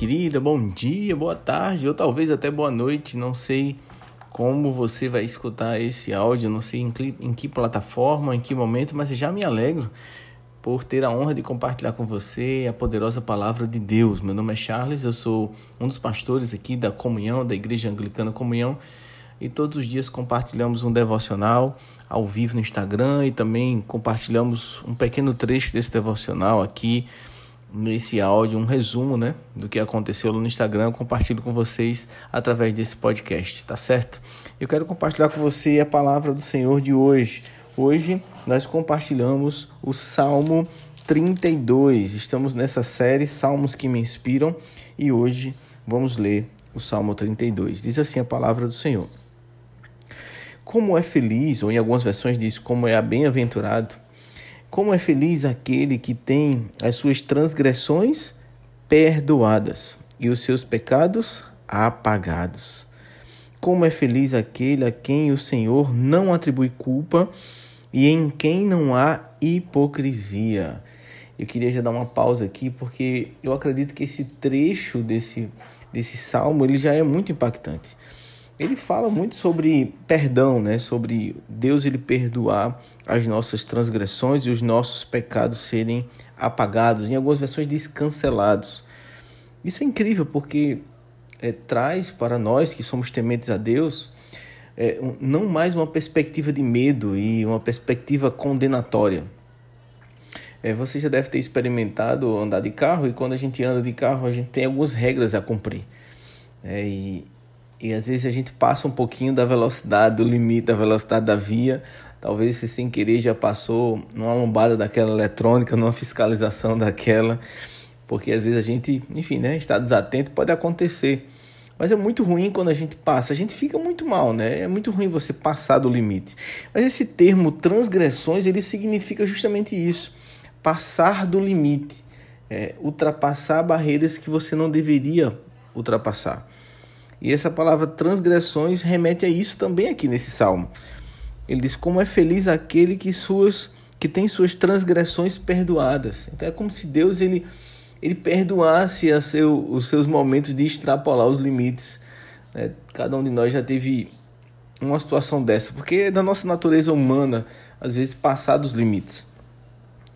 querida, bom dia, boa tarde, ou talvez até boa noite. Não sei como você vai escutar esse áudio, não sei em que, em que plataforma, em que momento, mas já me alegro por ter a honra de compartilhar com você a poderosa palavra de Deus. Meu nome é Charles, eu sou um dos pastores aqui da Comunhão, da Igreja Anglicana Comunhão, e todos os dias compartilhamos um devocional ao vivo no Instagram e também compartilhamos um pequeno trecho desse devocional aqui nesse áudio, um resumo, né, do que aconteceu no Instagram, eu compartilho com vocês através desse podcast, tá certo? Eu quero compartilhar com você a palavra do Senhor de hoje. Hoje nós compartilhamos o Salmo 32. Estamos nessa série Salmos que me inspiram e hoje vamos ler o Salmo 32. Diz assim a palavra do Senhor: Como é feliz, ou em algumas versões diz como é bem-aventurado como é feliz aquele que tem as suas transgressões perdoadas e os seus pecados apagados. Como é feliz aquele a quem o Senhor não atribui culpa e em quem não há hipocrisia. Eu queria já dar uma pausa aqui porque eu acredito que esse trecho desse, desse salmo ele já é muito impactante ele fala muito sobre perdão, né? Sobre Deus ele perdoar as nossas transgressões e os nossos pecados serem apagados. Em algumas versões diz cancelados. Isso é incrível porque é, traz para nós que somos tementes a Deus é, não mais uma perspectiva de medo e uma perspectiva condenatória. É, você já deve ter experimentado andar de carro e quando a gente anda de carro a gente tem algumas regras a cumprir. É, e e às vezes a gente passa um pouquinho da velocidade, do limite da velocidade da via. Talvez você sem querer já passou numa lombada daquela eletrônica, numa fiscalização daquela, porque às vezes a gente, enfim, né, está desatento, pode acontecer. Mas é muito ruim quando a gente passa, a gente fica muito mal, né? É muito ruim você passar do limite. Mas esse termo transgressões, ele significa justamente isso: passar do limite, é, ultrapassar barreiras que você não deveria ultrapassar. E essa palavra transgressões remete a isso também aqui nesse salmo. Ele diz: Como é feliz aquele que, suas, que tem suas transgressões perdoadas. Então é como se Deus ele, ele perdoasse seu, os seus momentos de extrapolar os limites. Né? Cada um de nós já teve uma situação dessa, porque é da nossa natureza humana, às vezes, passar dos limites.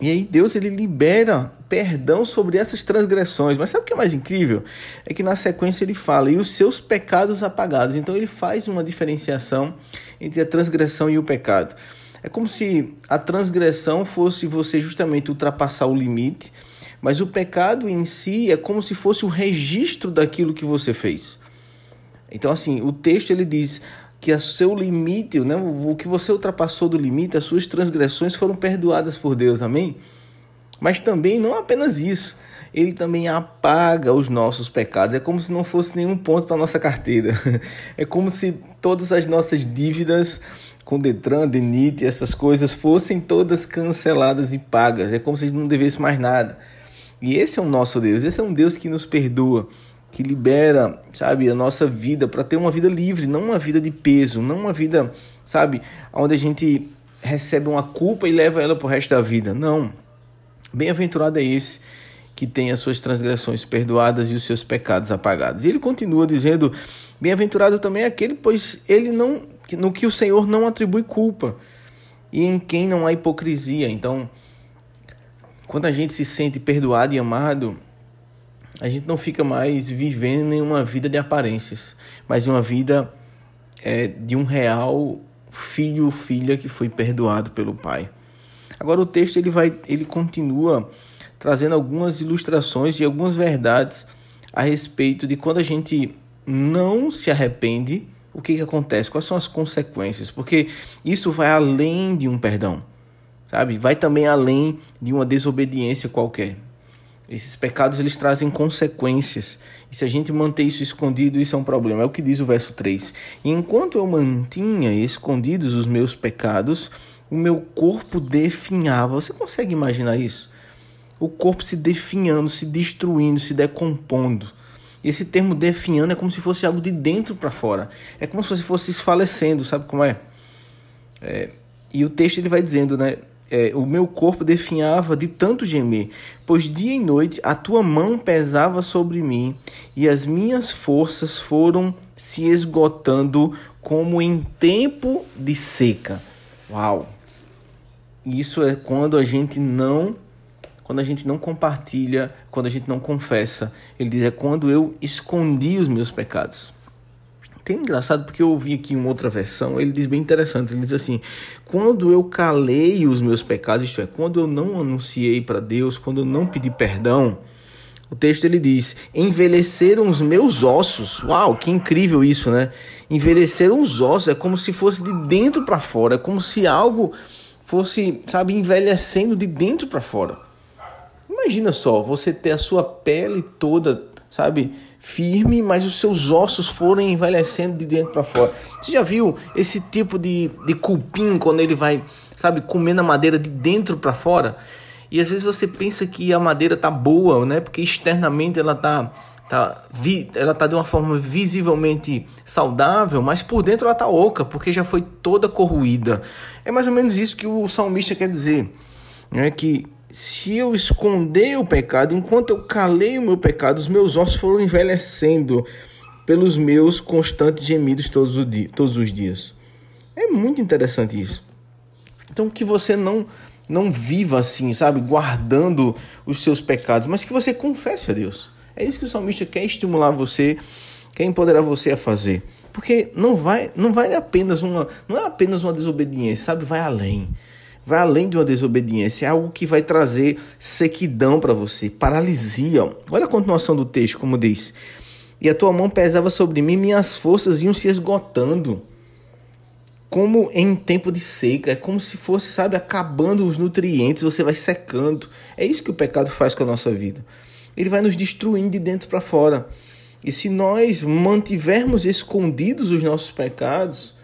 E aí Deus ele libera perdão sobre essas transgressões. Mas sabe o que é mais incrível? É que na sequência ele fala e os seus pecados apagados. Então ele faz uma diferenciação entre a transgressão e o pecado. É como se a transgressão fosse você justamente ultrapassar o limite, mas o pecado em si é como se fosse o registro daquilo que você fez. Então assim, o texto ele diz: que o seu limite, né, o que você ultrapassou do limite, as suas transgressões foram perdoadas por Deus, amém? Mas também não apenas isso, ele também apaga os nossos pecados. É como se não fosse nenhum ponto para nossa carteira. É como se todas as nossas dívidas com Detran, DENIT, essas coisas fossem todas canceladas e pagas. É como se a gente não devesse mais nada. E esse é o nosso Deus, esse é um Deus que nos perdoa que libera, sabe, a nossa vida para ter uma vida livre, não uma vida de peso, não uma vida, sabe, onde a gente recebe uma culpa e leva ela para o resto da vida. Não. Bem-aventurado é esse que tem as suas transgressões perdoadas e os seus pecados apagados. E ele continua dizendo: Bem-aventurado também é aquele, pois ele não no que o Senhor não atribui culpa e em quem não há hipocrisia. Então, quando a gente se sente perdoado e amado, a gente não fica mais vivendo em uma vida de aparências, mas uma vida é, de um real filho ou filha que foi perdoado pelo Pai. Agora o texto ele vai, ele continua trazendo algumas ilustrações e algumas verdades a respeito de quando a gente não se arrepende, o que, que acontece? Quais são as consequências? Porque isso vai além de um perdão, sabe? Vai também além de uma desobediência qualquer. Esses pecados eles trazem consequências. E se a gente manter isso escondido, isso é um problema. É o que diz o verso 3. E enquanto eu mantinha escondidos os meus pecados, o meu corpo definhava. Você consegue imaginar isso? O corpo se definhando, se destruindo, se decompondo. Esse termo definhando é como se fosse algo de dentro para fora. É como se fosse esfalecendo, sabe como é? é? E o texto ele vai dizendo, né? é, o meu corpo definhava de tanto gemer, pois dia e noite a tua mão pesava sobre mim e as minhas forças foram se esgotando como em tempo de seca. Uau! Isso é quando a gente não quando a gente não compartilha, quando a gente não confessa. Ele diz é quando eu escondi os meus pecados. Tem engraçado porque eu ouvi aqui uma outra versão, ele diz bem interessante, ele diz assim: "Quando eu calei os meus pecados, isto é, quando eu não anunciei para Deus, quando eu não pedi perdão, o texto ele diz: "Envelheceram os meus ossos". Uau, que incrível isso, né? Envelheceram os ossos, é como se fosse de dentro para fora, é como se algo fosse, sabe, envelhecendo de dentro para fora. Imagina só, você ter a sua pele toda, sabe, firme, mas os seus ossos foram envelhecendo de dentro para fora. Você já viu esse tipo de, de cupim quando ele vai, sabe, comendo a madeira de dentro para fora? E às vezes você pensa que a madeira tá boa, né? Porque externamente ela tá tá ela tá de uma forma visivelmente saudável, mas por dentro ela tá oca, porque já foi toda corroída. É mais ou menos isso que o salmista quer dizer, né? Que se eu esconder o pecado, enquanto eu calei o meu pecado, os meus ossos foram envelhecendo pelos meus constantes gemidos todos, todos os dias. É muito interessante isso. Então que você não não viva assim, sabe, guardando os seus pecados, mas que você confesse a Deus. É isso que o salmista quer estimular você, quer empoderar você a fazer. Porque não vai, não vai apenas uma, não é apenas uma desobediência, sabe, vai além vai além de uma desobediência, é algo que vai trazer sequidão para você, paralisia. Olha a continuação do texto, como diz: E a tua mão pesava sobre mim, minhas forças iam se esgotando. Como em tempo de seca, é como se fosse, sabe, acabando os nutrientes, você vai secando. É isso que o pecado faz com a nossa vida. Ele vai nos destruindo de dentro para fora. E se nós mantivermos escondidos os nossos pecados,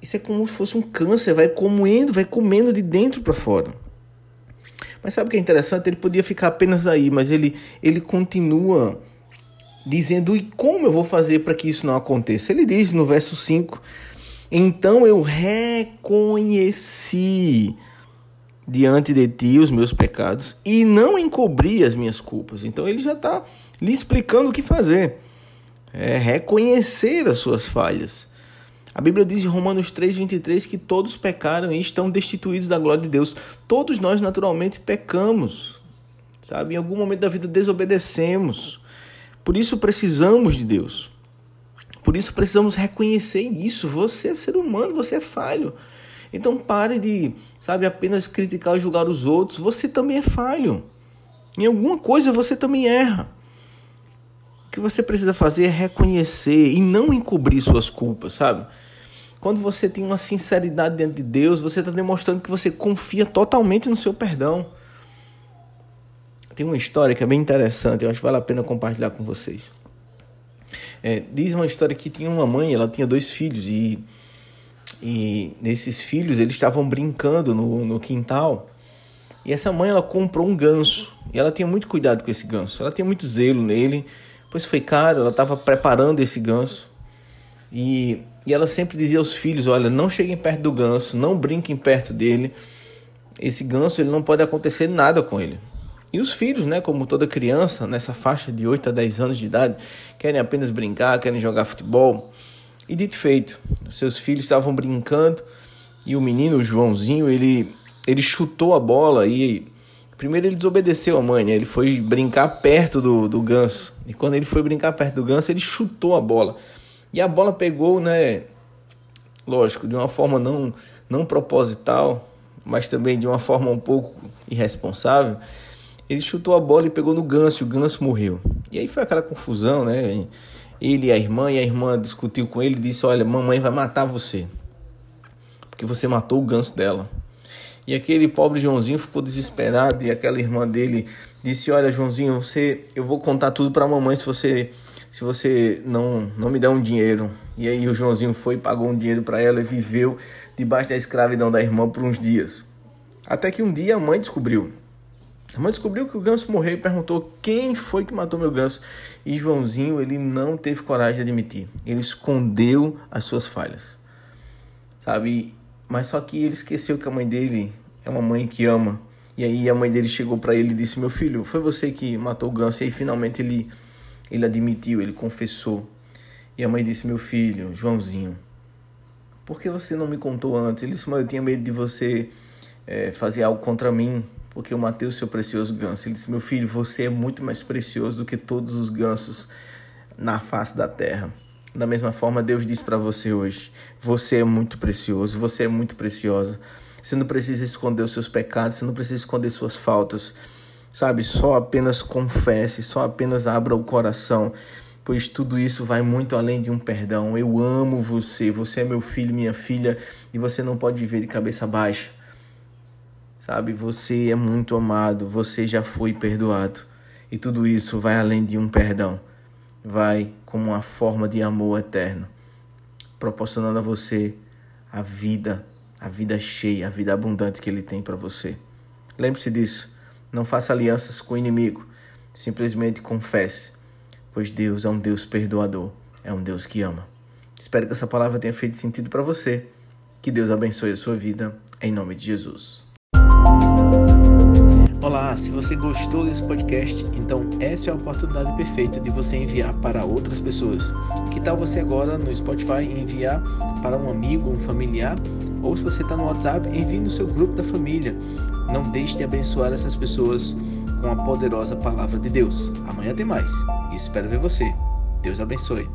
isso é como se fosse um câncer, vai comendo, vai comendo de dentro para fora. Mas sabe o que é interessante? Ele podia ficar apenas aí, mas ele, ele continua dizendo: e como eu vou fazer para que isso não aconteça? Ele diz no verso 5: Então eu reconheci diante de ti os meus pecados e não encobri as minhas culpas. Então ele já está lhe explicando o que fazer. É reconhecer as suas falhas. A Bíblia diz em Romanos 3,23 que todos pecaram e estão destituídos da glória de Deus. Todos nós naturalmente pecamos, sabe? Em algum momento da vida desobedecemos. Por isso precisamos de Deus. Por isso precisamos reconhecer isso. Você é ser humano, você é falho. Então pare de, sabe, apenas criticar e julgar os outros. Você também é falho. Em alguma coisa você também erra. O que você precisa fazer é reconhecer e não encobrir suas culpas, sabe? Quando você tem uma sinceridade diante de Deus, você está demonstrando que você confia totalmente no seu perdão. Tem uma história que é bem interessante, eu acho que vale a pena compartilhar com vocês. É, diz uma história que tinha uma mãe, ela tinha dois filhos e, e nesses filhos eles estavam brincando no, no quintal. E essa mãe ela comprou um ganso e ela tinha muito cuidado com esse ganso. Ela tinha muito zelo nele, pois foi caro, ela estava preparando esse ganso. E e ela sempre dizia aos filhos: olha, não cheguem perto do ganso, não brinquem perto dele. Esse ganso ele não pode acontecer nada com ele. E os filhos, né, como toda criança, nessa faixa de 8 a 10 anos de idade, querem apenas brincar, querem jogar futebol. E dito feito, seus filhos estavam brincando e o menino, o Joãozinho, ele, ele chutou a bola e primeiro ele desobedeceu a mãe, né? ele foi brincar perto do, do ganso. E quando ele foi brincar perto do ganso, ele chutou a bola. E a bola pegou, né? Lógico, de uma forma não, não proposital, mas também de uma forma um pouco irresponsável. Ele chutou a bola e pegou no ganso, o ganso morreu. E aí foi aquela confusão, né? Ele e a irmã, e a irmã discutiu com ele e disse: Olha, mamãe vai matar você, porque você matou o ganso dela. E aquele pobre Joãozinho ficou desesperado e aquela irmã dele disse: "Olha, Joãozinho, você eu vou contar tudo para a mamãe se você se você não, não me der um dinheiro. E aí o Joãozinho foi, pagou um dinheiro para ela e viveu debaixo da escravidão da irmã por uns dias. Até que um dia a mãe descobriu. Mãe descobriu que o ganso morreu e perguntou quem foi que matou meu ganso. E Joãozinho, ele não teve coragem de admitir. Ele escondeu as suas falhas. Sabe? Mas só que ele esqueceu que a mãe dele é uma mãe que ama. E aí a mãe dele chegou para ele e disse: Meu filho, foi você que matou o ganso. E aí finalmente ele, ele admitiu, ele confessou. E a mãe disse: Meu filho, Joãozinho, por que você não me contou antes? Ele disse: Mas eu tinha medo de você é, fazer algo contra mim, porque eu matei o seu precioso ganso. Ele disse: Meu filho, você é muito mais precioso do que todos os gansos na face da terra. Da mesma forma, Deus diz para você hoje: Você é muito precioso, você é muito preciosa. Você não precisa esconder os seus pecados, você não precisa esconder suas faltas. Sabe, só apenas confesse, só apenas abra o coração, pois tudo isso vai muito além de um perdão. Eu amo você, você é meu filho, minha filha, e você não pode viver de cabeça baixa. Sabe, você é muito amado, você já foi perdoado. E tudo isso vai além de um perdão. Vai como uma forma de amor eterno, proporcionando a você a vida a vida cheia, a vida abundante que Ele tem para você. Lembre-se disso. Não faça alianças com o inimigo. Simplesmente confesse, pois Deus é um Deus perdoador, é um Deus que ama. Espero que essa palavra tenha feito sentido para você. Que Deus abençoe a sua vida, em nome de Jesus. Olá, se você gostou desse podcast, então essa é a oportunidade perfeita de você enviar para outras pessoas. Que tal você agora no Spotify enviar para um amigo, um familiar? Ou se você está no WhatsApp, envie no seu grupo da família. Não deixe de abençoar essas pessoas com a poderosa palavra de Deus. Amanhã tem mais e espero ver você. Deus abençoe.